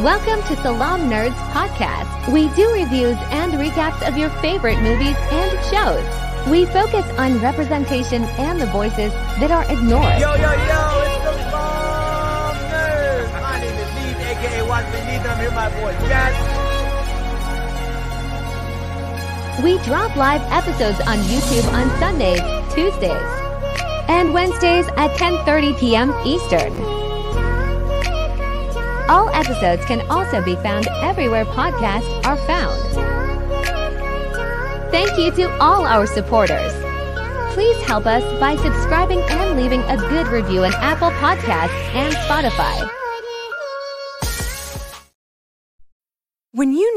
Welcome to Salaam Nerds Podcast. We do reviews and recaps of your favorite movies and shows. We focus on representation and the voices that are ignored. Yo, yo, yo, it's Salaam Nerds. My name is Neve, aka Watson Neve, I'm here my boy Jazz. We drop live episodes on YouTube on Sundays, Tuesdays, and Wednesdays at 10:30 p.m. Eastern. All episodes can also be found everywhere podcasts are found. Thank you to all our supporters. Please help us by subscribing and leaving a good review on Apple Podcasts and Spotify.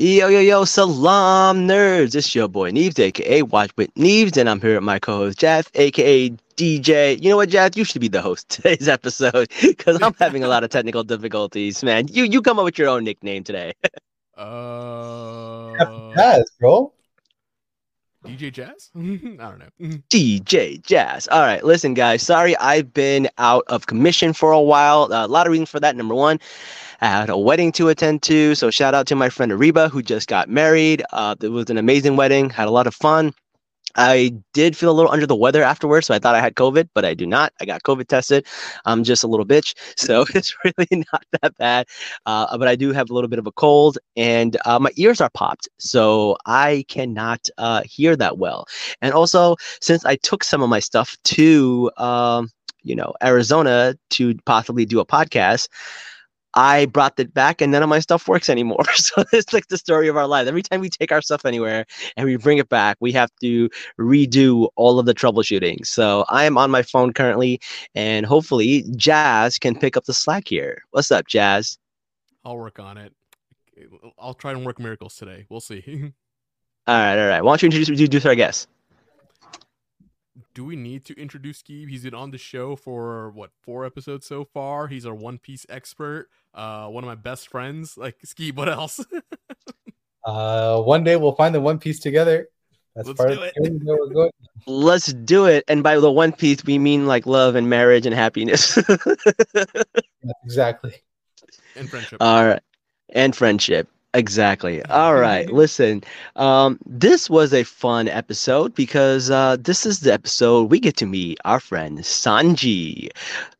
Yo, yo, yo, salaam nerds. It's your boy Neves, aka Watch with Neves, and I'm here with my co host Jeff, aka DJ. You know what, Jeff? You should be the host today's episode because I'm having a lot of technical difficulties, man. You you come up with your own nickname today. Uh, Jazz, bro. DJ Jazz? I don't know. DJ Jazz. All right, listen, guys. Sorry, I've been out of commission for a while. Uh, a lot of reasons for that. Number one, I had a wedding to attend to. So shout out to my friend Ariba who just got married. Uh, it was an amazing wedding. Had a lot of fun. I did feel a little under the weather afterwards, so I thought I had COVID, but I do not. I got COVID tested. I'm just a little bitch, so it's really not that bad. Uh, but I do have a little bit of a cold, and uh, my ears are popped, so I cannot uh, hear that well. And also, since I took some of my stuff to, um, you know, Arizona to possibly do a podcast, I brought it back and none of my stuff works anymore. So it's like the story of our lives. Every time we take our stuff anywhere and we bring it back, we have to redo all of the troubleshooting. So I am on my phone currently, and hopefully Jazz can pick up the slack here. What's up, Jazz? I'll work on it. I'll try and work miracles today. We'll see. All right, all right. Why don't you introduce, introduce our guest? Do we need to introduce Skeeb? He's been on the show for what four episodes so far. He's our One Piece expert. Uh, one of my best friends. Like Skeeb, what else? Uh, one day we'll find the One Piece together. That's Let's part do of it. the that we're going. Let's do it. And by the One Piece, we mean like love and marriage and happiness. Yeah, exactly. and friendship. All right. And friendship. Exactly. All right. Listen, um, this was a fun episode because uh, this is the episode we get to meet our friend Sanji.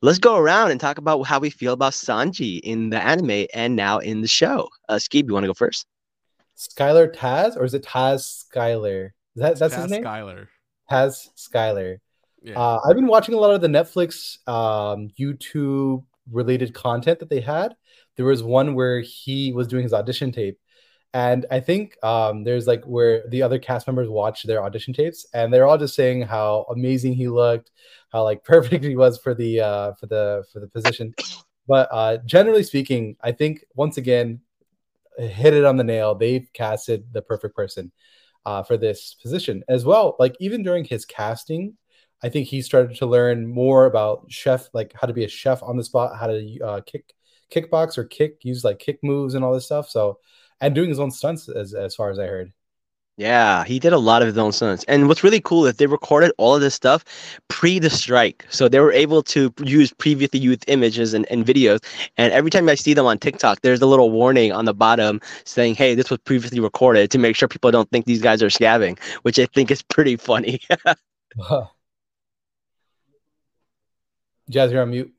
Let's go around and talk about how we feel about Sanji in the anime and now in the show. Uh, Skeeb, you want to go first? Skylar Taz, or is it Taz Skylar? Is that that's Taz his name? Skylar. Taz Skylar. Yeah. Uh, I've been watching a lot of the Netflix um, YouTube related content that they had. There was one where he was doing his audition tape, and I think um, there's like where the other cast members watch their audition tapes, and they're all just saying how amazing he looked, how like perfect he was for the uh, for the for the position. But uh, generally speaking, I think once again, hit it on the nail. They've casted the perfect person uh, for this position as well. Like even during his casting, I think he started to learn more about chef, like how to be a chef on the spot, how to uh, kick, kickbox or kick, use like kick moves and all this stuff. So, and doing his own stunts as as far as I heard. Yeah, he did a lot of his own stunts. And what's really cool is they recorded all of this stuff pre the strike. So they were able to use previously used images and, and videos. And every time I see them on TikTok, there's a little warning on the bottom saying, hey, this was previously recorded to make sure people don't think these guys are scabbing, which I think is pretty funny. Jazz, you're on mute.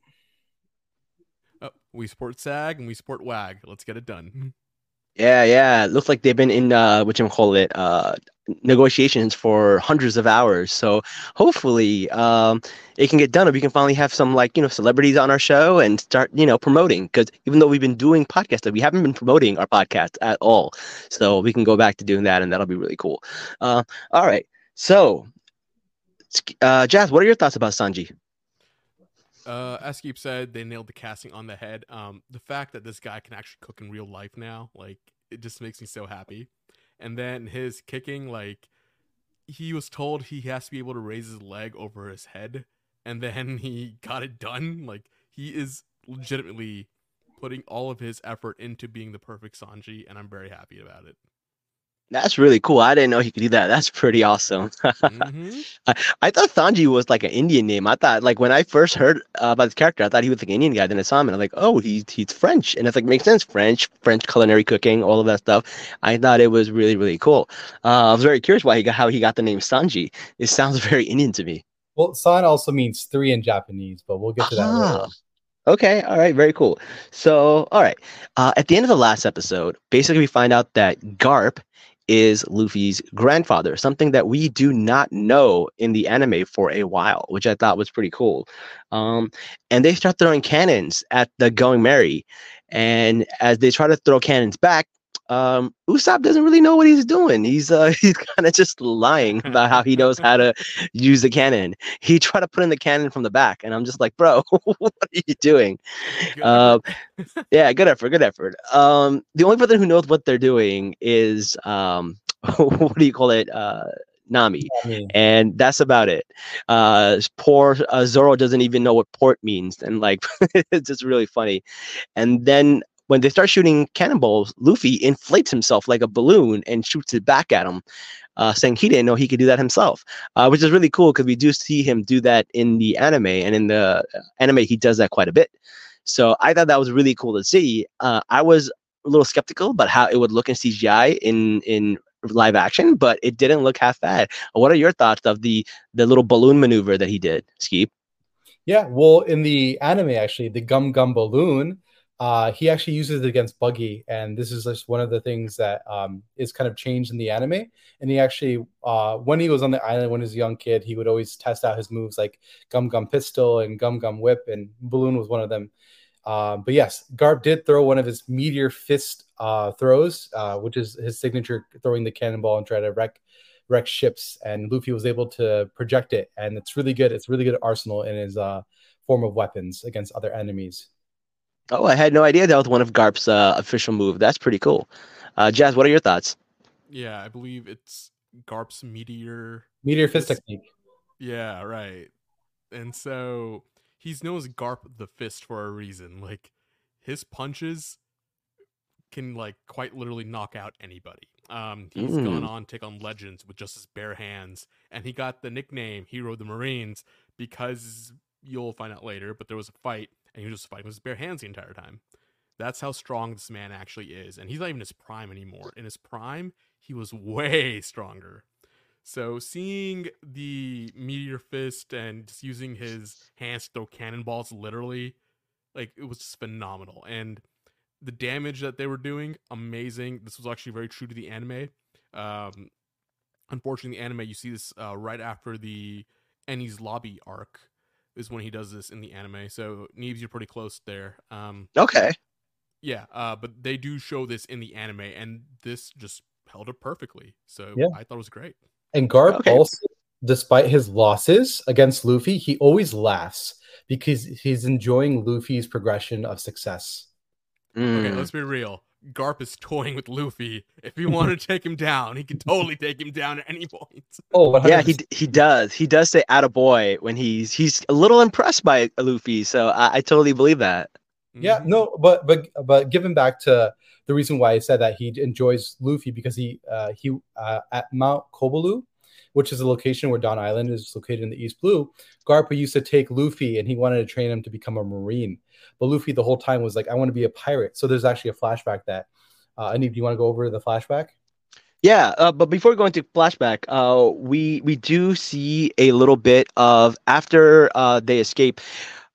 We support SAG and we support WAG. Let's get it done. yeah, yeah. It looks like they've been in uh what you call it, uh negotiations for hundreds of hours. So hopefully um it can get done and we can finally have some like, you know, celebrities on our show and start, you know, promoting. Because even though we've been doing podcasts, we haven't been promoting our podcast at all. So we can go back to doing that and that'll be really cool. Uh all right. So uh Jazz, what are your thoughts about Sanji? Uh, as Keep said, they nailed the casting on the head. Um, the fact that this guy can actually cook in real life now, like, it just makes me so happy. And then his kicking, like, he was told he has to be able to raise his leg over his head, and then he got it done. Like, he is legitimately putting all of his effort into being the perfect Sanji, and I'm very happy about it. That's really cool. I didn't know he could do that. That's pretty awesome. Mhm. I, I thought Sanji was like an Indian name. I thought like when I first heard uh, about this character, I thought he was like an Indian guy. Then I saw him and I'm like, oh, he's he's French, and it's like makes sense. French, French culinary cooking, all of that stuff. I thought it was really really cool. Uh, I was very curious why he got how he got the name Sanji. It sounds very Indian to me. Well, San also means three in Japanese, but we'll get to that Ah, later. Okay, all right, very cool. So, all right, uh, at the end of the last episode, basically we find out that Garp is Luffy's grandfather, something that we do not know in the anime for a while, which I thought was pretty cool. Um, and they start throwing cannons at the Going Merry, and as they try to throw cannons back, um, Usopp doesn't really know what he's doing. He's uh, he's kind of just lying about how he knows how to use the cannon. He tried to put in the cannon from the back, and I'm just like, bro, what are you doing? Good Uh, yeah, good effort, good effort. Um, the only person who knows what they're doing is um, what do you call it? Uh, Nami, I and that's about it. Uh, poor uh, Zoro doesn't even know what port means, and like it's just really funny. And then when they start shooting cannonballs, Luffy inflates himself like a balloon and shoots it back at him, uh, saying he didn't know he could do that himself, uh, which is really cool because we do see him do that in the anime, and in the uh, anime he does that quite a bit. So I thought that was really cool to see. Uh, I was a little skeptical about how it would look in CGI in in live action, but it didn't look half bad. What are your thoughts of the the little balloon maneuver that he did, Skeep? yeah, well, in the anime, actually, the Gum Gum Balloon, uh, he actually uses it against Buggy, and this is just one of the things that um, is kind of changed in the anime. And he actually, uh, when he was on the island when he was a young kid, he would always test out his moves like Gum Gum Pistol and Gum Gum Whip, and Balloon was one of them. Um, but yes, Garp did throw one of his meteor fist uh, throws, uh, which is his signature, throwing the cannonball and try to wreck wreck ships. And Luffy was able to project it, and it's really good. It's really good arsenal in his uh, form of weapons against other enemies. Oh, I had no idea that was one of Garp's uh, official move. That's pretty cool. Uh, Jazz, what are your thoughts? Yeah, I believe it's Garp's meteor. Meteor fist technique. Yeah, right. And so he's known as Garp the Fist for a reason. Like his punches can like quite literally knock out anybody. Um, he's gone Mm. on to take on legends with just his bare hands, and he got the nickname Hero of the Marines because you'll find out later. But there was a fight, and he was just fighting with his bare hands the entire time. That's how strong this man actually is, and he's not even his prime anymore. In his prime, he was way stronger. So seeing the meteor fist and just using his hands to throw cannonballs, literally, like it was just phenomenal. And the damage that they were doing, amazing. This was actually very true to the anime. Um, unfortunately, the anime you see this uh, right after the Enies Lobby arc is when he does this in the anime. So Neebs, you're pretty close there. Um, Okay. yeah, uh, but they do show this in the anime, and this just held up perfectly. So Yeah. I thought it was great. And Garp Okay. also, despite his losses against Luffy, he always laughs because he's enjoying Luffy's progression of success. Okay, Mm. let's be real. Garp is toying with Luffy. If he wanted to take him down, he could totally take him down at any point. Oh, 100%. Yeah, he d- he does. He does say "attaboy" when he's he's a little impressed by Luffy. So I, I totally believe that. Yeah, Mhm. no, but but but given back to the reason why I said that he enjoys Luffy because he uh he uh at Mount Kobalu, which is the location where Dawn Island is located in the East Blue, Garpa used to take Luffy and he wanted to train him to become a marine. But Luffy the whole time was like, I want to be a pirate. So there's actually a flashback that uh Anib, do you want to go over the flashback? Yeah, uh, but before going to flashback, uh, we we do see a little bit of after uh, they escape.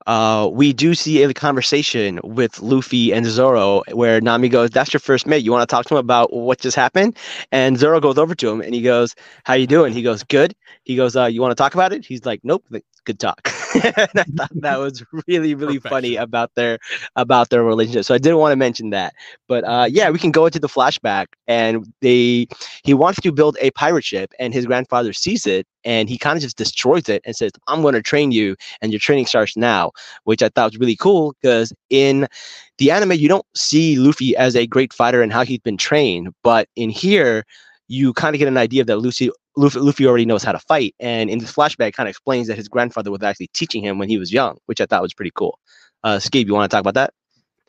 Uh, we do see a conversation with Luffy and Zoro where Nami goes, "That's your first mate. You want to talk to him about what just happened?" And Zoro goes over to him and he goes, "How you doing?" He goes, "Good." He goes, uh, "You want to talk about it?" He's like, "Nope, good talk." and I thought that was really, really funny about their about their relationship. So I didn't want to mention that. But uh, yeah, we can go into the flashback, and they he wants to build a pirate ship, and his grandfather sees it, and he kind of just destroys it and says, "I'm going to train you, and your training starts now," which I thought was really cool because in the anime you don't see Luffy as a great fighter and how he's been trained, but in here you kind of get an idea that Lucy Luffy, Luffy already knows how to fight, and in this flashback, kind of explains that his grandfather was actually teaching him when he was young, which I thought was pretty cool. Uh, Skib, you want to talk about that?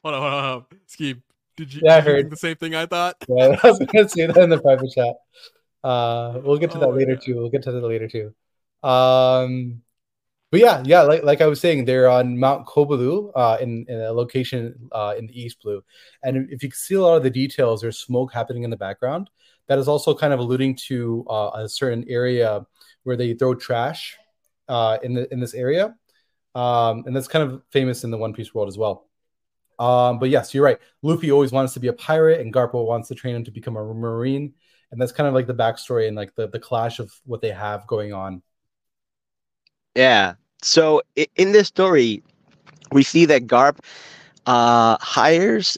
Hold on, hold on, hold on. Skeeb, did you, Yeah, I did you heard. the same thing I thought? Yeah, I was gonna say that in the private chat. Uh, we'll get to that Oh, later yeah. too. We'll get to that later too. Um, but yeah, yeah, like like I was saying, they're on Mount Kobalu, uh, in in a location uh in the East Blue, and if you can see a lot of the details, there's smoke happening in the background. That is also kind of alluding to uh, a certain area where they throw trash, uh, in the in this area, um, and that's kind of famous in the One Piece world as well. Um, but yes, you're right. Luffy always wants to be a pirate, and Garpo wants to train him to become a marine, and that's kind of like the backstory and like the the clash of what they have going on. Yeah. So in this story, we see that Garp uh, hires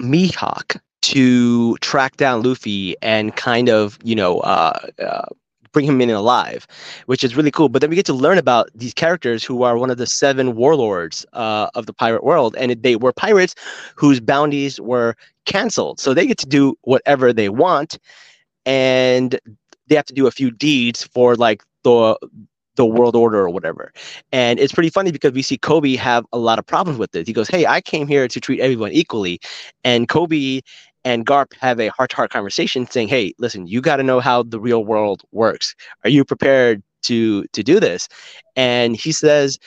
Mihawk to track down Luffy and kind of, you know, uh, uh, bring him in alive, which is really cool. But then we get to learn about these characters who are one of the seven warlords uh, of the pirate world, and they were pirates whose bounties were canceled. So they get to do whatever they want, and they have to do a few deeds for like the the world order or whatever. And it's pretty funny because we see Koby have a lot of problems with this. He goes, Hey, I came here to treat everyone equally. And Koby and Garp have a heart to heart conversation saying, Hey, listen, you got to know how the real world works. Are you prepared to to do this? And he says,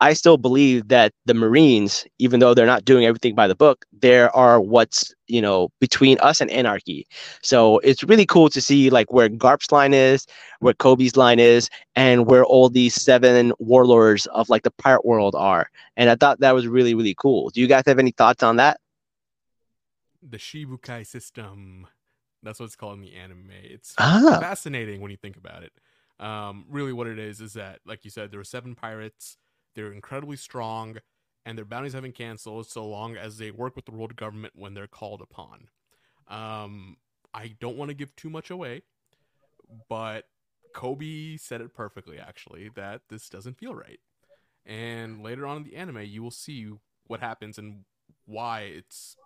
I still believe that the Marines, even though they're not doing everything by the book, there are what's you know between us and anarchy. So it's really cool to see like where Garp's line is, where Koby's line is, and where all these seven warlords of like the pirate world are. And I thought that was really really cool. Do you guys have any thoughts on that? The Shichibukai system. That's what it's called in the anime. It's Ah. fascinating when you think about it. Um, really, what it is is that, like you said, there were seven pirates. They're incredibly strong, and their bounties haven't canceled so long as they work with the world government when they're called upon. Um, I don't want to give too much away, but Koby said it perfectly, actually, that this doesn't feel right. And later on in the anime, you will see what happens and why it's,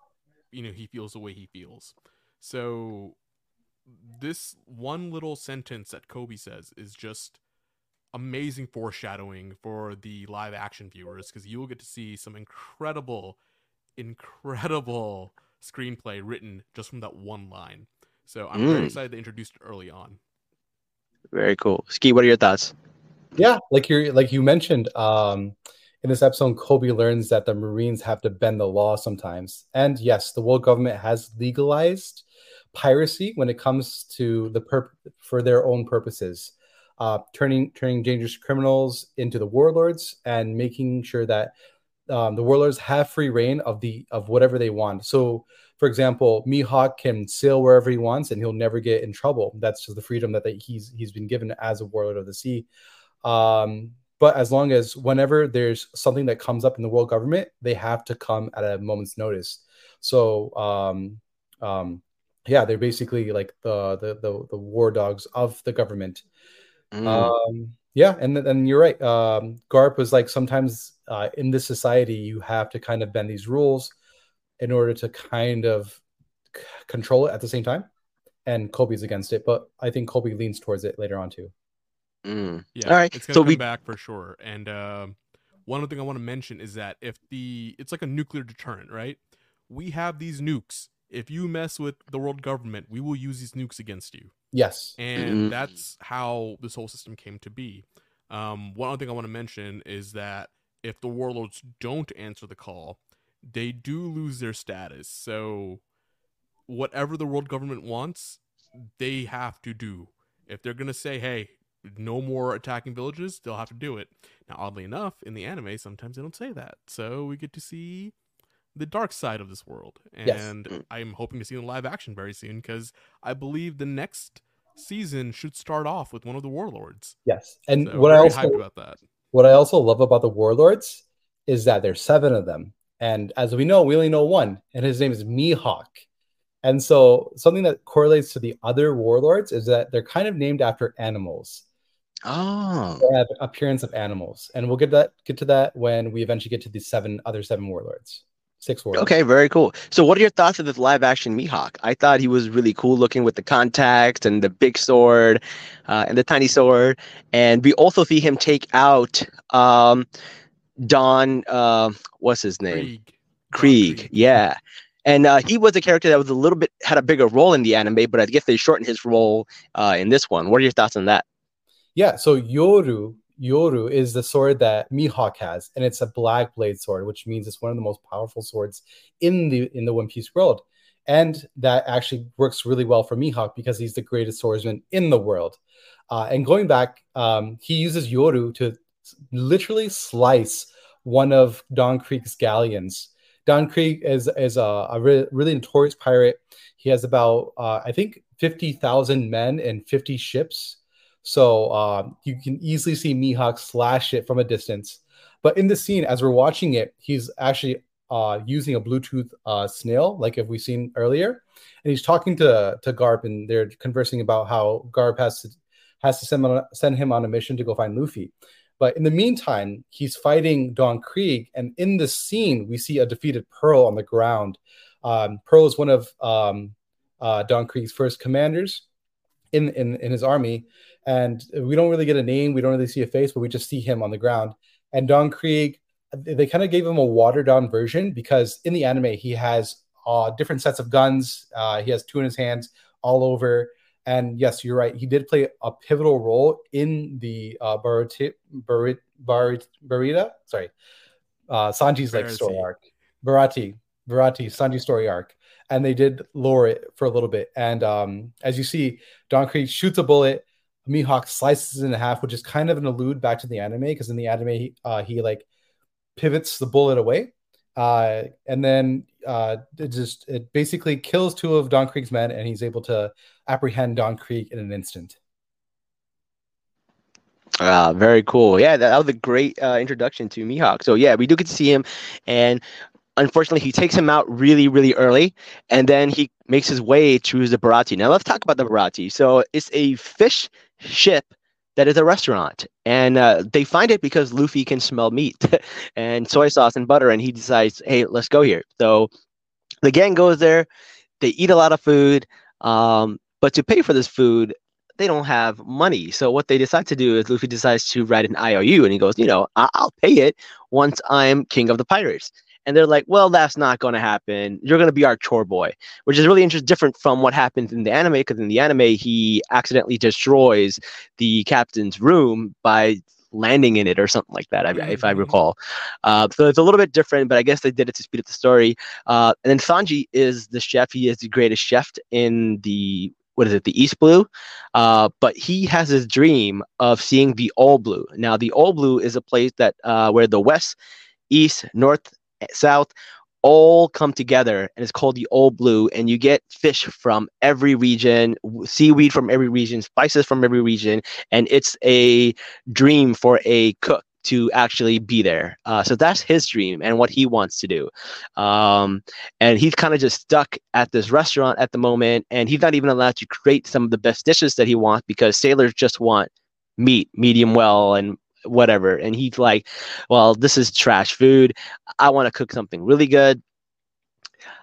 you know, he feels the way he feels. So this one little sentence that Koby says is just amazing foreshadowing for the live action viewers because you will get to see some incredible, incredible screenplay written just from that one line. So I'm very Mm. excited they introduced it early on. Very cool. Ski, what are your thoughts? Yeah, like you like you mentioned, um, in this episode, Koby learns that the Marines have to bend the law sometimes. And yes, the world government has legalized piracy when it comes to the perp for their own purposes, uh, turning turning dangerous criminals into the warlords and making sure that um, the warlords have free reign of the of whatever they want. So, for example, Mihawk can sail wherever he wants, and he'll never get in trouble. That's just the freedom that, that he's he's been given as a warlord of the sea. Um, but as long as whenever there's something that comes up in the world government, they have to come at a moment's notice. So, um, um, yeah, they're basically like the the the, the war dogs of the government. Mm. Um, yeah, and then and you're right. Um, Garp was like sometimes uh, in this society you have to kind of bend these rules in order to kind of c- control it at the same time. And Colby's against it, but I think Colby leans towards it later on too. Mm. Yeah, All right, it's gonna so come we- back for sure. And um, one other thing I want to mention is that if the it's like a nuclear deterrent, right? We have these nukes. If you mess with the world government, we will use these nukes against you. Yes. and Mm. that's how this whole system came to be. Um, one other thing I want to mention is that if the warlords don't answer the call, they do lose their status. So, whatever the world government wants, they have to do. If they're gonna say, "Hey, no more attacking villages," they'll have to do it. Now, oddly enough, in the anime, sometimes they don't say that, so we get to see the dark side of this world. Yes. And mm. I'm hoping to see in live action very soon because I believe the next season should start off with one of the warlords. Yes. And So what I also hyped about that. What I also love about the warlords is that there's seven of them, and as we know, we only know one, and his name is Mihawk. And so, something that correlates to the other warlords is that they're kind of named after animals. Oh, have appearance of animals, and we'll get that get to that when we eventually get to the seven other seven warlords, six warlords. okay, very cool. So, what are your thoughts of this live action Mihawk? I thought he was really cool looking with the contacts and the big sword uh, and the tiny sword. And we also see him take out um, Don, uh, what's his name? Krieg. Don Krieg. Yeah. And uh, he was a character that was a little bit had a bigger role in the anime, but I guess they shortened his role uh, in this one. What are your thoughts on that? Yeah, so Yoru Yoru is the sword that Mihawk has, and it's a black blade sword, which means it's one of the most powerful swords in the in the One Piece world. And that actually works really well for Mihawk because he's the greatest swordsman in the world. Uh, and going back, um, he uses Yoru to literally slice one of Don Krieg's galleons. Don Krieg is is a, a re- really notorious pirate. He has about uh, I think fifty thousand men and fifty ships. So uh, you can easily see Mihawk slash it from a distance. But in the scene, as we're watching it, he's actually uh, using a Bluetooth uh, snail, like if we've seen earlier, and he's talking to to Garp, and they're conversing about how Garp has to has to send on, send him on a mission to go find Luffy. But in the meantime, he's fighting Don Krieg, and in the scene, we see a defeated Pearl on the ground. Um, Pearl is one of um, uh, Don Krieg's first commanders in, in in his army, and we don't really get a name, we don't really see a face, but we just see him on the ground. And Don Krieg, they kind of gave him a watered down version because in the anime he has uh, different sets of guns. Uh, he has two in his hands all over. And yes, you're right. He did play a pivotal role in the uh, Baruti, Barit, Barit, Barita, sorry, uh, Sanji's like story arc, Baratie, Baratie, Sanji's story arc, and they did lower it for a little bit. And um, as you see, Don Krieg shoots a bullet, Mihawk slices it in half, which is kind of an allude back to the anime because in the anime he, uh, he like pivots the bullet away, uh, and then uh, it just it basically kills two of Don Krieg's men, and he's able to apprehend Don Krieg in an instant. Ah, very cool. Yeah, that, that was a great uh, introduction to Mihawk. So yeah, we do get to see him, and unfortunately, he takes him out really, really early, and then he makes his way to the Baratie. Now let's talk about the Baratie. So it's a fish ship that is a restaurant, and uh, they find it because Luffy can smell meat and soy sauce and butter, and he decides, hey, let's go here. So the gang goes there. They eat a lot of food, um, but to pay for this food, they don't have money. So what they decide to do is Luffy decides to write an IOU, and he goes, you know, I- I'll pay it once I'm king of the pirates. And they're like, well, that's not going to happen. You're going to be our chore boy, which is really interesting, different from what happens in the anime. Because in the anime, he accidentally destroys the captain's room by landing in it or something like that, I if I Mhm. recall. Uh, so it's a little bit different, but I guess they did it to speed up the story. Uh, and then Sanji is the chef. He is the greatest chef in the what is it, the East Blue? Uh, but he has his dream of seeing the All Blue. Now, the All Blue is a place that uh, where the West, East, North, South all come together, and it's called the All Blue. And you get fish from every region, seaweed from every region, spices from every region, and it's a dream for a cook to actually be there. Uh, so that's his dream and what he wants to do. Um, and he's kind of just stuck at this restaurant at the moment, and he's not even allowed to create some of the best dishes that he wants because sailors just want meat, medium well, and whatever. And he's like, "Well, this is trash food. I want to cook something really good."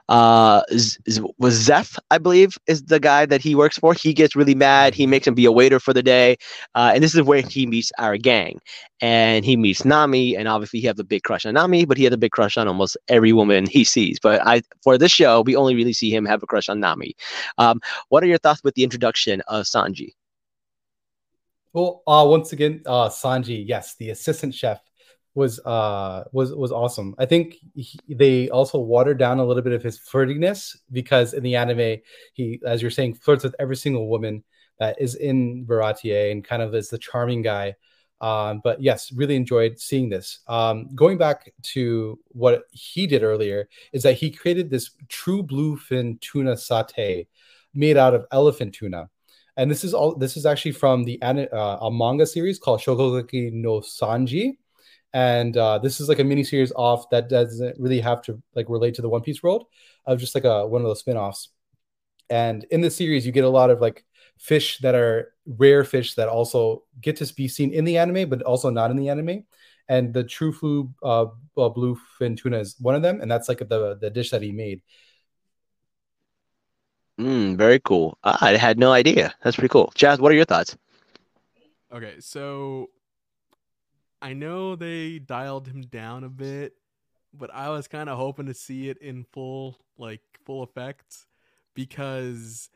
Uh, Z- Z- was Zeff, I believe, is the guy that he works for. He gets really mad. He makes him be a waiter for the day, uh, and this is where he meets our gang. And he meets Nami, and obviously he has a big crush on Nami, but he has a big crush on almost every woman he sees. But I, for this show, we only really see him have a crush on Nami. Um, what are your thoughts with the introduction of Sanji? Well, uh, once again, uh, Sanji, yes, the assistant chef was uh was was awesome. I think he, they also watered down a little bit of his flirtiness because in the anime, he, as you're saying, flirts with every single woman that is in Baratier and kind of is the charming guy. Um, but yes, really enjoyed seeing this. Um, going back to what he did earlier, is that he created this true bluefin tuna satay made out of elephant tuna. And this is all. This is actually from the uh, a manga series called Shokugeki no Sanji, and uh, this is like a mini series off that doesn't really have to like relate to the One Piece world, of just like a one of those spin-offs. And in the series, you get a lot of like fish that are rare fish that also get to be seen in the anime, but also not in the anime. And the true flu uh, uh, bluefin tuna is one of them, and that's like the the dish that he made. Mm, very cool. I had no idea. That's pretty cool. Jazz, what are your thoughts? Okay, so I know they dialed him down a bit, but I was kind of hoping to see it in full, like full effect, because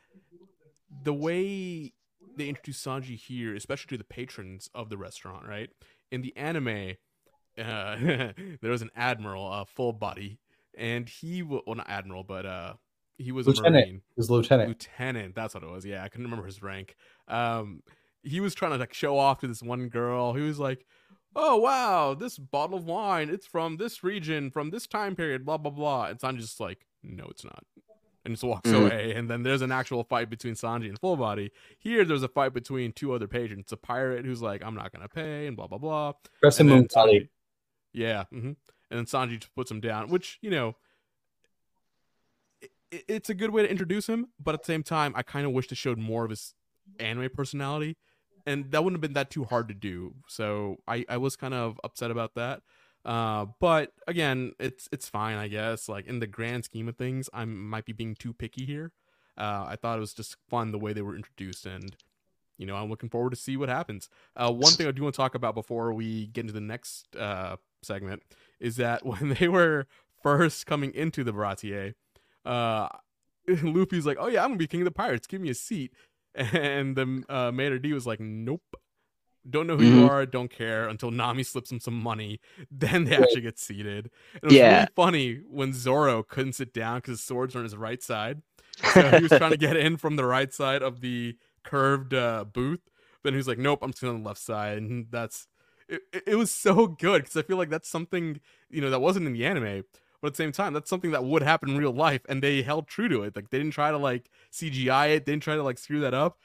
the way they introduce Sanji here, especially to the patrons of the restaurant, right? In the anime, uh, there was an admiral, a uh, full body, and he well not admiral, but uh, he was lieutenant. a marine. He was lieutenant. Lieutenant, that's what it was. Yeah, I couldn't remember his rank. Um, he was trying to like show off to this one girl. He was like, "Oh wow, this bottle of wine, it's from this region, from this time period, blah blah blah." And Sanji's just like, "No, it's not." and just walks mm-hmm. away. And then there's an actual fight between Sanji and Full Body. Here, there's a fight between two other patrons. A pirate who's like, "I'm not gonna pay," and blah blah blah. Crescent Moon Sanji, Yeah, mm-hmm. and then Sanji puts him down, which you know, it's a good way to introduce him. But at the same time, I kind of wish they showed more of his anime personality, and that wouldn't have been that too hard to do. So I I was kind of upset about that. Uh, but again, it's it's fine, I guess. Like in the grand scheme of things, I might be being too picky here. Uh, I thought it was just fun the way they were introduced, and you know, I'm looking forward to see what happens. Uh, one thing I do want to talk about before we get into the next uh, segment is that when they were first coming into the Baratie, uh, Luffy's like, "Oh yeah, I'm gonna be king of the pirates. Give me a seat." And the uh, maître d' was like, "Nope." don't know who mm-hmm. you are, don't care until Nami slips him some money. Then they actually get seated. And it was yeah. really funny when Zoro couldn't sit down because his swords are on his right side. So he was trying to get in from the right side of the curved uh, booth. Then he's like, "Nope, I'm sitting on the left side," and that's it. It was so good because I feel like that's something you know that wasn't in the anime, but at the same time, that's something that would happen in real life, and they held true to it. Like they didn't try to like CGI it, they didn't try to like screw that up.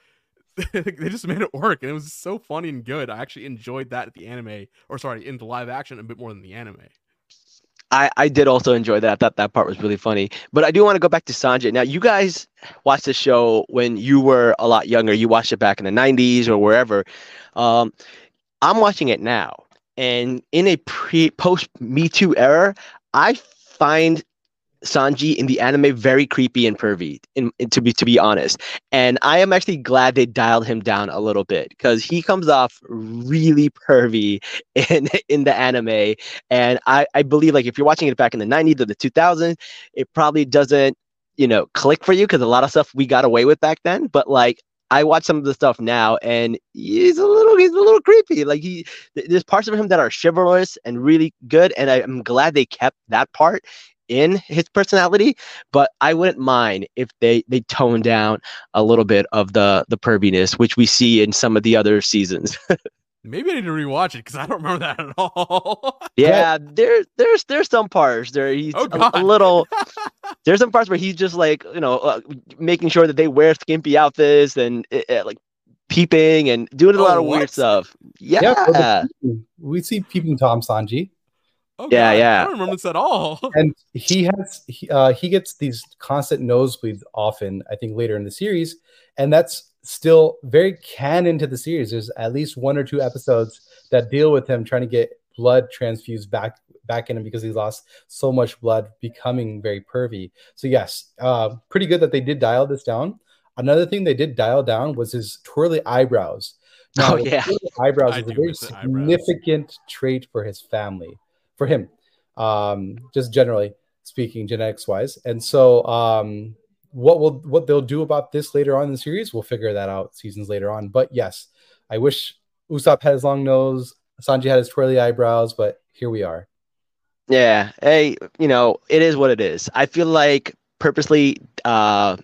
they just made it work and it was so funny and good. I actually enjoyed that at the anime, or sorry, in the live action a bit more than the anime. I, I did also enjoy that. I thought that part was really funny. But I do want to go back to Sanjay. Now, you guys watched the show when you were a lot younger. You watched it back in the 90s or wherever. Um, I'm watching it now. And in a pre post Me Too era, I find Sanji in the anime very creepy and pervy, in, in, to be to be honest. And I am actually glad they dialed him down a little bit because he comes off really pervy in in the anime. And I I believe like if you're watching it back in the 90s or the 2000s, it probably doesn't you know click for you because a lot of stuff we got away with back then. But like I watch some of the stuff now, and he's a little he's a little creepy. Like he, there's parts of him that are chivalrous and really good, and I'm glad they kept that part in his personality, but I wouldn't mind if they they tone down a little bit of the the perviness, which we see in some of the other seasons. Maybe I need to rewatch it because I don't remember that at all. yeah, there there's there's some parts there he's oh, a, a, little. there's some parts where he's just like you know uh, making sure that they wear skimpy outfits and uh, like peeping and doing a oh, lot of what? weird stuff. Yeah, yeah we see peeping Tom Sanji. Oh, yeah, God, yeah. I don't remember this at all. and he has he, uh, he gets these constant nosebleeds often. I think later in the series, and that's still very canon to the series. There's at least one or two episodes that deal with him trying to get blood transfused back back in him because he lost so much blood, becoming very pervy. So yes, uh, pretty good that they did dial this down. Another thing they did dial down was his twirly eyebrows. Now, oh yeah, eyebrows is a very significant trait for his family for him, um, just generally speaking, genetics wise. And so, um, what will what they'll do about this later on in the series, we'll figure that out seasons later on. But yes, I wish Usopp had his long nose, Sanji had his twirly eyebrows, but here we are. Yeah, hey, you know, it is what it is. I feel like purposely uh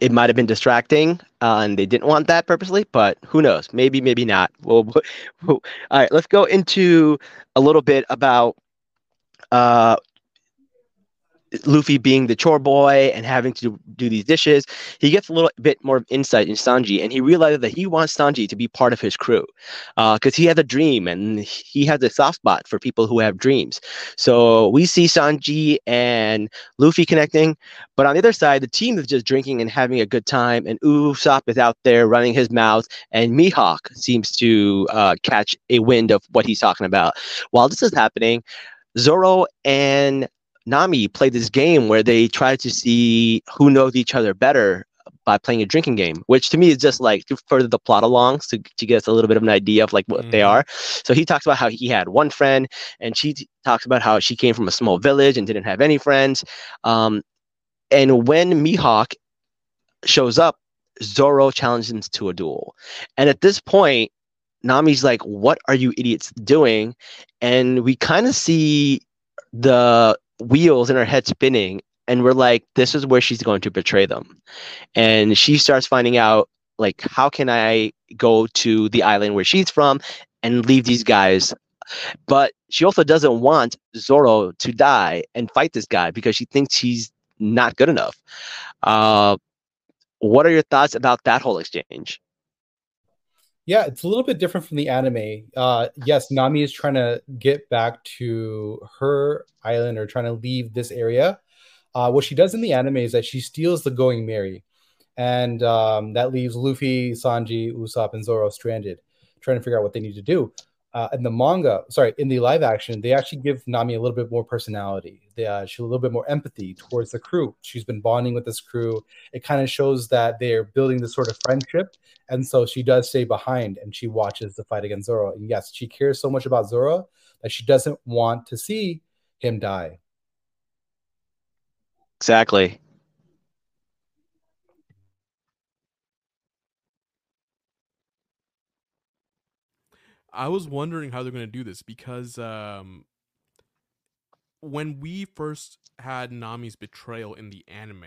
it might have been distracting uh, and they didn't want that purposely but who knows maybe maybe not well, all right let's go into a little bit about uh, Luffy being the chore boy and having to do these dishes, he gets a little bit more insight in Sanji, and he realizes that he wants Sanji to be part of his crew, because uh, he has a dream and he has a soft spot for people who have dreams. So we see Sanji and Luffy connecting, but on the other side, the team is just drinking and having a good time, and Usopp is out there running his mouth, and Mihawk seems to uh, catch a wind of what he's talking about. While this is happening, Zoro and Nami play this game where they try to see who knows each other better by playing a drinking game, which to me is just like to further the plot along to, to get us a little bit of an idea of like what mm. they are. So he talks about how he had one friend, and she t- talks about how she came from a small village and didn't have any friends. Um, and when Mihawk shows up, Zoro challenges him to a duel. And at this point, Nami's like, What are you idiots doing? And we kind of see the wheels in her head spinning and we're like this is where she's going to betray them. And she starts finding out like how can i go to the island where she's from and leave these guys? But she also doesn't want zoro to die and fight this guy because she thinks he's not good enough. Uh, what are your thoughts about that whole exchange yeah, it's a little bit different from the anime. Uh, yes, Nami is trying to get back to her island or trying to leave this area. Uh, what she does in the anime is that she steals the Going Merry, and um, that leaves Luffy, Sanji, Usopp, and Zoro stranded, trying to figure out what they need to do uh, in the manga, sorry, in the live action, they actually give Nami a little bit more personality. They, uh, she a little bit more empathy towards the crew. She's been bonding with this crew. It kind of shows that they're building this sort of friendship, and so she does stay behind and she watches the fight against Zoro. And yes, she cares so much about Zoro that she doesn't want to see him die. Exactly. I was wondering how they're going to do this because um, when we first had Nami's betrayal in the anime,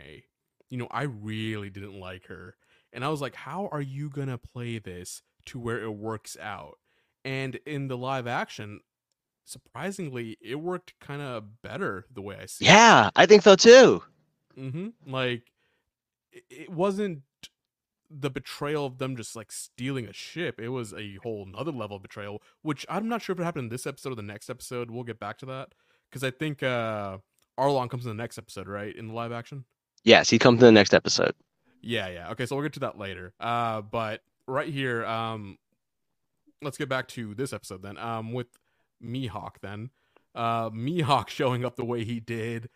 you know, I really didn't like her. And I was like, how are you going to play this to where it works out? And in the live action, surprisingly, it worked kind of better the way I see yeah, it. Yeah, I think so too. Mm-hmm. Like, it wasn't the betrayal of them just like stealing a ship, it was a whole another level of betrayal, which I'm not sure if it happened in this episode or the next episode. We'll get back to that. Because I think uh Arlong comes in the next episode, right? In the live action? Yes, he comes in the next episode. Yeah, yeah. Okay, so we'll get to that later. Uh but right here, um let's get back to this episode then. Um with Mihawk then. Uh Mihawk showing up the way he did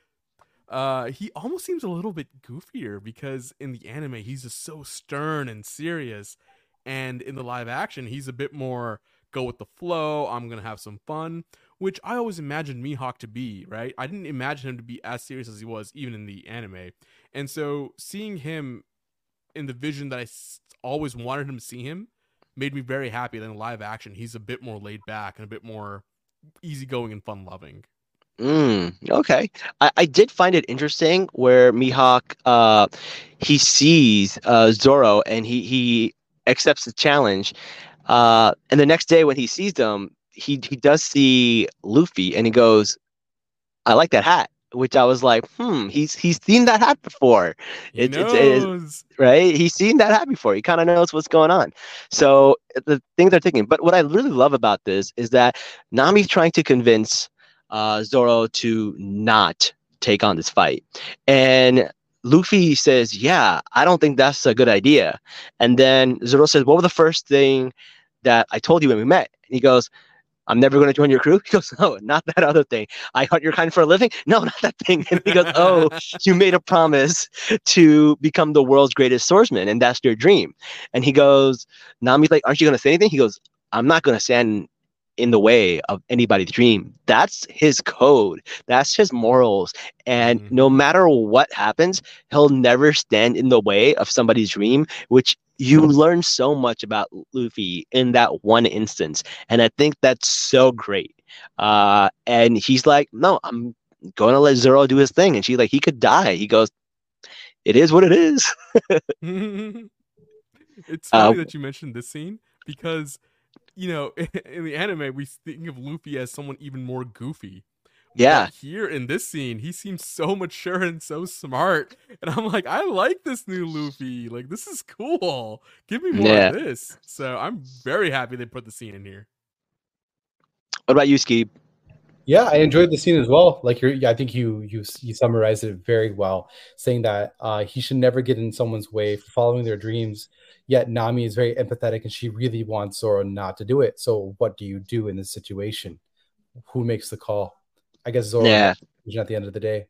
uh, he almost seems a little bit goofier because in the anime he's just so stern and serious, and in the live action he's a bit more go with the flow. I'm gonna have some fun, which I always imagined Mihawk to be. Right? I didn't imagine him to be as serious as he was even in the anime, and so seeing him in the vision that I always wanted him to see him made me very happy that in live action he's a bit more laid back and a bit more easygoing and fun loving. Mm, okay. I, I did find it interesting where Mihawk uh he sees uh Zoro and he he accepts the challenge. Uh and the next day when he sees them, he he does see Luffy and he goes, I like that hat. Which I was like, hmm, he's he's seen that hat before. He it, knows. right? He's seen that hat before. He kind of knows what's going on. So the things they're thinking. But what I really love about this is that Nami's trying to convince uh, Zoro to not take on this fight. And Luffy says, Yeah, I don't think that's a good idea. And then Zoro says, What was the first thing that I told you when we met? And he goes, I'm never going to join your crew. He goes, No, not that other thing. I hunt your kind for a living. No, not that thing. And he goes, Oh, you made a promise to become the world's greatest swordsman, and that's your dream. And he goes, Nami's like, Aren't you going to say anything? He goes, I'm not going to stand in the way of anybody's dream. That's his code. That's his morals. And mm-hmm. no matter what happens, he'll never stand in the way of somebody's dream, which you learn so much about Luffy in that one instance. And I think that's so great. Uh, and he's like, no, I'm going to let Zoro do his thing. And she's like, he could die. He goes, it is what it is. it's funny uh, that you mentioned this scene because – you know, in the anime, we think of Luffy as someone even more goofy. Yeah. But here in this scene, he seems so mature and so smart. And I'm like, I like this new Luffy. Like, this is cool. Give me more Yeah. of this. So I'm very happy they put the scene in here. What about you, Ski? Yeah, I enjoyed the scene as well. Like you're, I think you you you summarized it very well, saying that uh, he should never get in someone's way for following their dreams. Yet Nami is very empathetic, and she really wants Zoro not to do it. So what do you do in this situation? Who makes the call? I guess Zoro. Yeah. At the end of the day.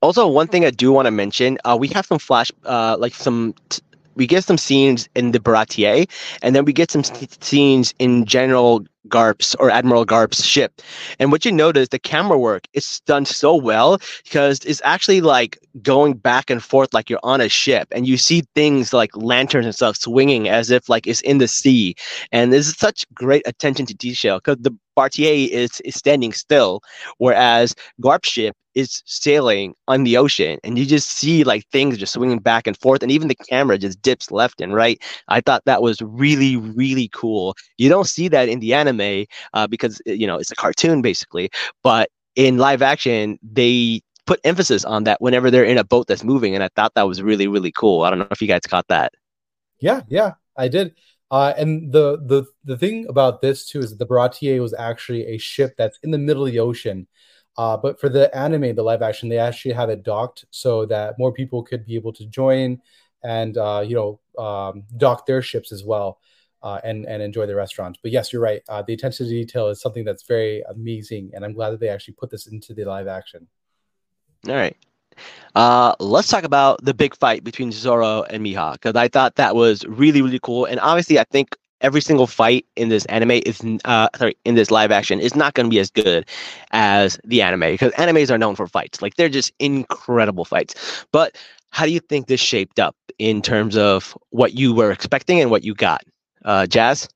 Also, one thing I do want to mention, uh, we have some flash, uh, like some, t- we get some scenes in the Baratie, and then we get some s- scenes in General Garp's or Admiral Garp's ship. And what you notice, the camera work is done so well because it's actually like going back and forth like you're on a ship, and you see things like lanterns and stuff swinging as if like it's in the sea. And there's such great attention to detail because the Baratie is, is standing still, whereas Garp's ship is sailing on the ocean and you just see like things just swinging back and forth and even the camera just dips left and right. I thought that was really really cool. You don't see that in the anime uh, because uh, you know it's a cartoon basically but in live action they put emphasis on that whenever they're in a boat that's moving and i thought that was really really cool. I don't know if you guys caught that. Yeah, yeah, I did. Uh, and the the the thing about this too is that the Baratie was actually a ship that's in the middle of the ocean. Uh, but for the anime, the live action, they actually have it docked so that more people could be able to join and uh, you know um, dock their ships as well uh, and and enjoy the restaurant. But yes, you're right. Uh, the attention to detail is something that's very amazing, and I'm glad that they actually put this into the live action. all right uh, let's talk about the big fight between Zoro and Mihawk because I thought that was really really cool. And obviously I think every single fight in this anime is uh sorry in this live action is not going to be as good as the anime because animes are known for fights. Like they're just incredible fights. But how do you think this shaped up in terms of what you were expecting and what you got? Uh jazz?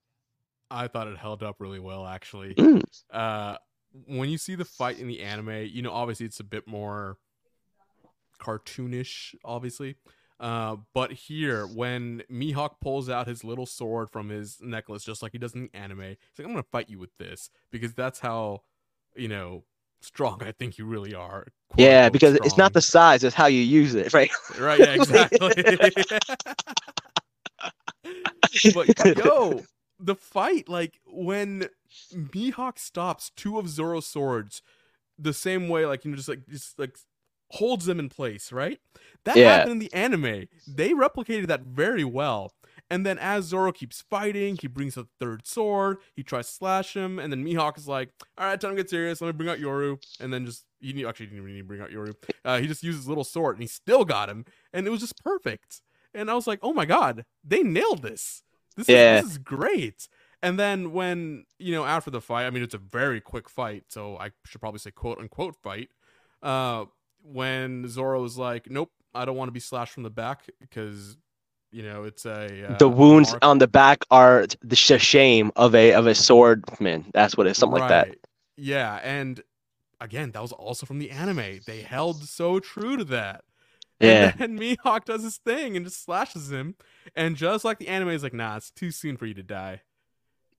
I thought it held up really well, actually. Mm. Uh, when you see the fight in the anime, you know, obviously it's a bit more cartoonish, obviously. Uh, but here, when Mihawk pulls out his little sword from his necklace, just like he does in the anime, he's like, "I'm gonna fight you with this," because that's how, you know, strong I think you really are. yeah because it's not the size it's how you use it right right. Yeah, exactly. but yo, the fight, like when Mihawk stops two of Zoro's swords the same way, like you know, just like just like holds them in place, right? That Yeah. happened in the anime. They replicated that very well. And then as Zoro keeps fighting, he brings a third sword, he tries to slash him, and then Mihawk is like, all right, time to get serious, let me bring out Yoru. And then just he actually didn't even need to bring out Yoru. Uh, he just used his little sword and he still got him. And it was just perfect. And I was like, oh my god, they nailed this. This Yeah. is this is great. And then when, you know, after the fight, I mean it's a very quick fight, so I should probably say quote unquote fight. Uh when Zoro was like, Nope, I don't want to be slashed from the back because you know it's a uh, the wounds mark." on the back are the shame of a of a swordman that's what it is something like that Yeah, and again, that was also from the anime. They held so true to that. yeah And then Mihawk does his thing and just slashes him. And just like the anime is like, nah, it's too soon for you to die.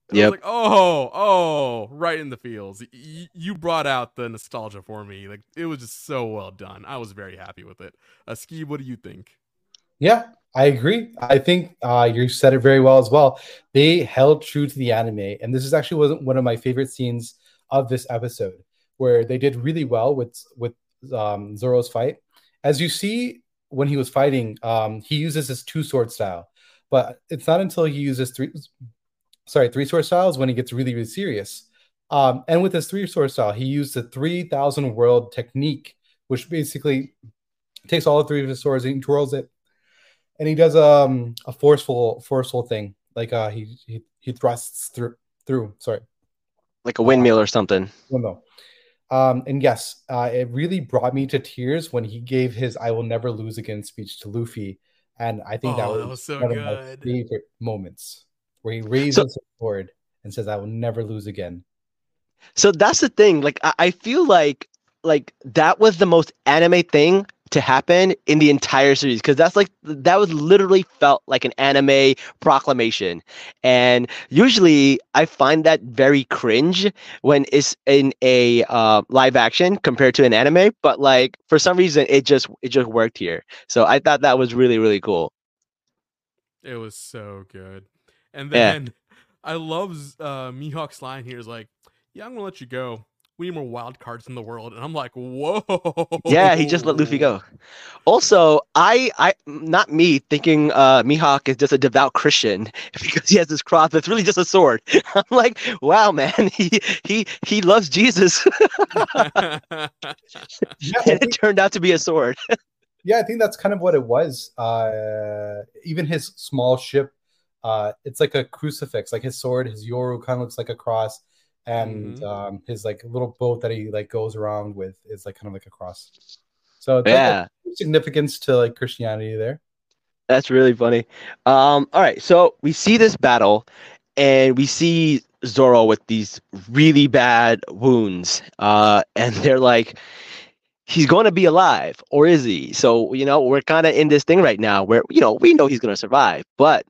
And I Yep. was like, oh, oh, right in the fields. Y- you brought out the nostalgia for me. Like it was just so well done. I was very happy with it. Uh, Ski, what do you think? Yeah, I agree. I think uh, you said it very well as well. They held true to the anime, and this is actually wasn't one of my favorite scenes of this episode, where they did really well with with um, Zoro's fight. As you see, when he was fighting, um, he uses his two sword style, but it's not until he uses three, sorry, three sword styles when he gets really really serious. Um, and with his three sword style, he used the three thousand world technique, which basically takes all three of his swords and he twirls it. And he does um a forceful forceful thing like uh he he, he thrusts through through sorry. Like a windmill or something. No no um and yes uh it really brought me to tears when he gave his i will never lose again speech to luffy. And i think that, Oh, was that was so one of my favorite moments where he raises So- his sword and says i will never lose again So that's the thing. Like I, I feel like like that was the most anime thing to happen in the entire series because that's like that was literally felt like an anime proclamation and usually i find that very cringe when it's in a uh, live action compared to an anime but like for some reason it just it just worked here so i thought that was really really cool It was so good. And Yeah. then I love uh, Mihawk's line here is like, "Yeah, I'm gonna let you go. We need more wild cards in the world." And I'm like, "Whoa!" yeah he just let luffy go also i i not me thinking uh mihawk is just a devout christian because he has this cross that's really just a sword i'm like wow man he he he loves jesus Yeah, and it turned out to be a sword yeah, I think that's kind of what it was. Uh, even his small ship, uh, it's like a crucifix. Like his sword, his yoru kind of looks like a cross, and Mhm. um, his like little boat that he like goes around with is like kind of like a cross. So yeah significance to like Christianity there. That's really funny. Um, all right, so we see this battle, and we see Zoro with these really bad wounds, uh, and they're like, he's going to be alive, or is he? So you know, we're kind of in this thing right now where you know we know he's going to survive, but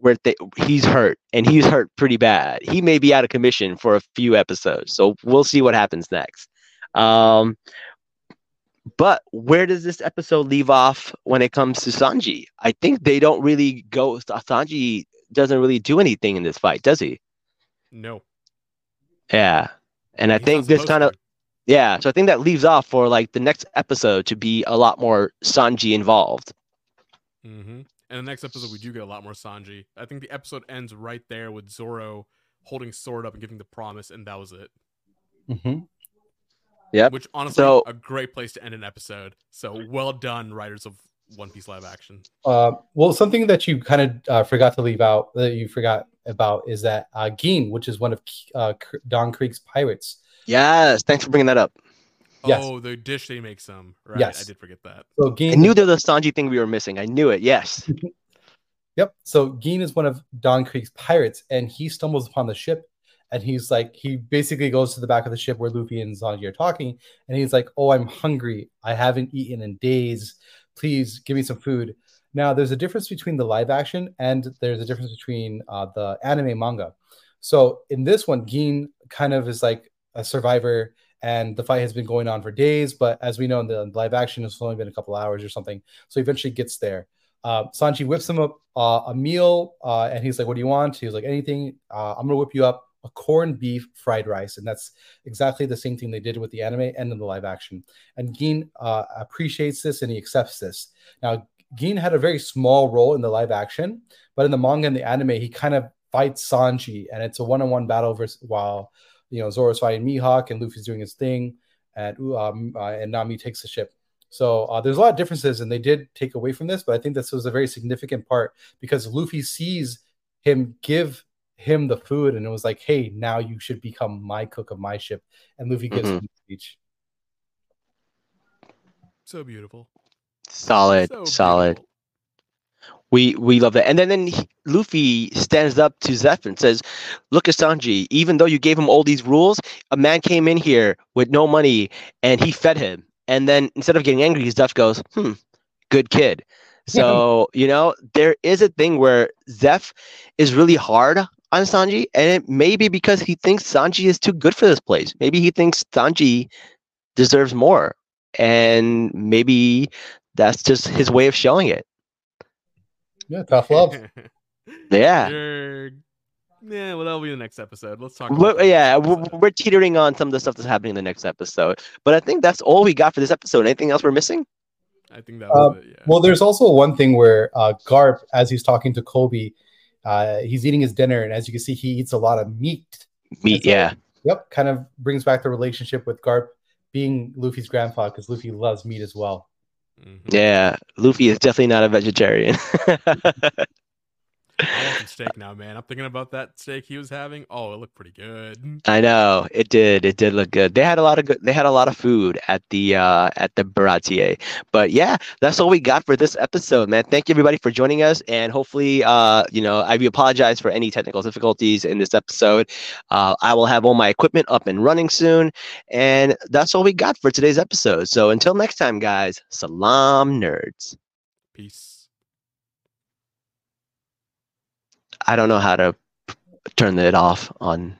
we're th- he's hurt, and he's hurt pretty bad. He may be out of commission for a few episodes, so we'll see what happens next. Um, but where does this episode leave off when it comes to Sanji? I think they don't really go. Sanji doesn't really do anything in this fight, does he? no. Yeah, and I think this kind of yeah. So I think that leaves off for like the next episode to be a lot more Sanji involved. Mm-hmm. And the next episode, we do get a lot more Sanji. I think the episode ends right there with Zoro holding sword up and giving the promise, and that was it. Mhm. Yep. Which honestly, So- a great place to end an episode. So well done, writers of One Piece live action. Uh, well, something that you kind of uh, forgot to leave out that you forgot about is that uh, Gin, which is one of uh, Don Krieg's pirates. Yes, thanks for bringing that up. Yes. Oh, the dish they make some. Right. Yes. I did forget that. So I knew there was a Sanji thing we were missing. I knew it. Yes. Yep. So Gin is one of Don Krieg's pirates, and he stumbles upon the ship, and he's like, he basically goes to the back of the ship where Luffy and Sanji are talking, and he's like, "Oh, I'm hungry. I haven't eaten in days. Please give me some food." Now, there's a difference between the live action and there's a difference between uh, the anime manga. So in this one, Gin kind of is like a survivor, and the fight has been going on for days. But as we know in the live action, it's only been a couple hours or something. So eventually gets there. Uh, Sanji whips him up uh, a meal, uh, and he's like, "What do you want?" He's like, "Anything. Uh, I'm gonna whip you up a corned beef fried rice," and that's exactly the same thing they did with the anime and in the live action. And Gin uh, appreciates this and he accepts this. Now, Gin had a very small role in the live action, but in the manga and the anime, he kind of fights Sanji, and it's a one-on-one battle versus while you know Zoro's fighting Mihawk and Luffy's doing his thing, and um, uh, and Nami takes the ship. So uh, there's a lot of differences, and they did take away from this, but I think this was a very significant part because Luffy sees him give him the food, and it was like, "Hey, now you should become my cook of my ship," and Luffy gives Mhm. him the speech. So beautiful. Solid. So solid. beautiful. We we love that. And then then he, Luffy stands up to Zeff and says, "Look at Sanji. Even though you gave him all these rules, a man came in here with no money and he fed him. And then instead of getting angry, Zeff goes, "Hmm, good kid." So you know there is a thing where Zeff is really hard on Sanji, and it may be because he thinks Sanji is too good for this place. Maybe he thinks Sanji deserves more, and maybe that's just his way of showing it. Yeah, tough love. Yeah. You're- Yeah, well, that'll be the next episode. Let's talk. We're, yeah, we're, episode. we're teetering on some of the stuff that's happening in the next episode. But I think that's all we got for this episode. Anything else we're missing? I think that was Uh, it. Yeah. Well, there's also one thing where uh, Garp, as he's talking to Koby, uh, he's eating his dinner, and as you can see, he eats a lot of meat. Meat, so- yeah. Yep, kind of brings back the relationship with Garp being Luffy's grandfather because Luffy loves meat as well. Mhm. Yeah. Luffy is definitely not a vegetarian. I want some steak now, man. I'm thinking about that steak he was having. Oh, it looked pretty good. I know it did. It did look good. They had a lot of good. They had a lot of food at the uh, at the Baratie. But yeah, that's all we got for this episode, man. Thank you everybody for joining us, and hopefully, uh, you know, I apologize for any technical difficulties in this episode. Uh, I will have all my equipment up and running soon, and that's all we got for today's episode. So until next time, guys, salaam nerds. Peace. I don't know how to turn it off on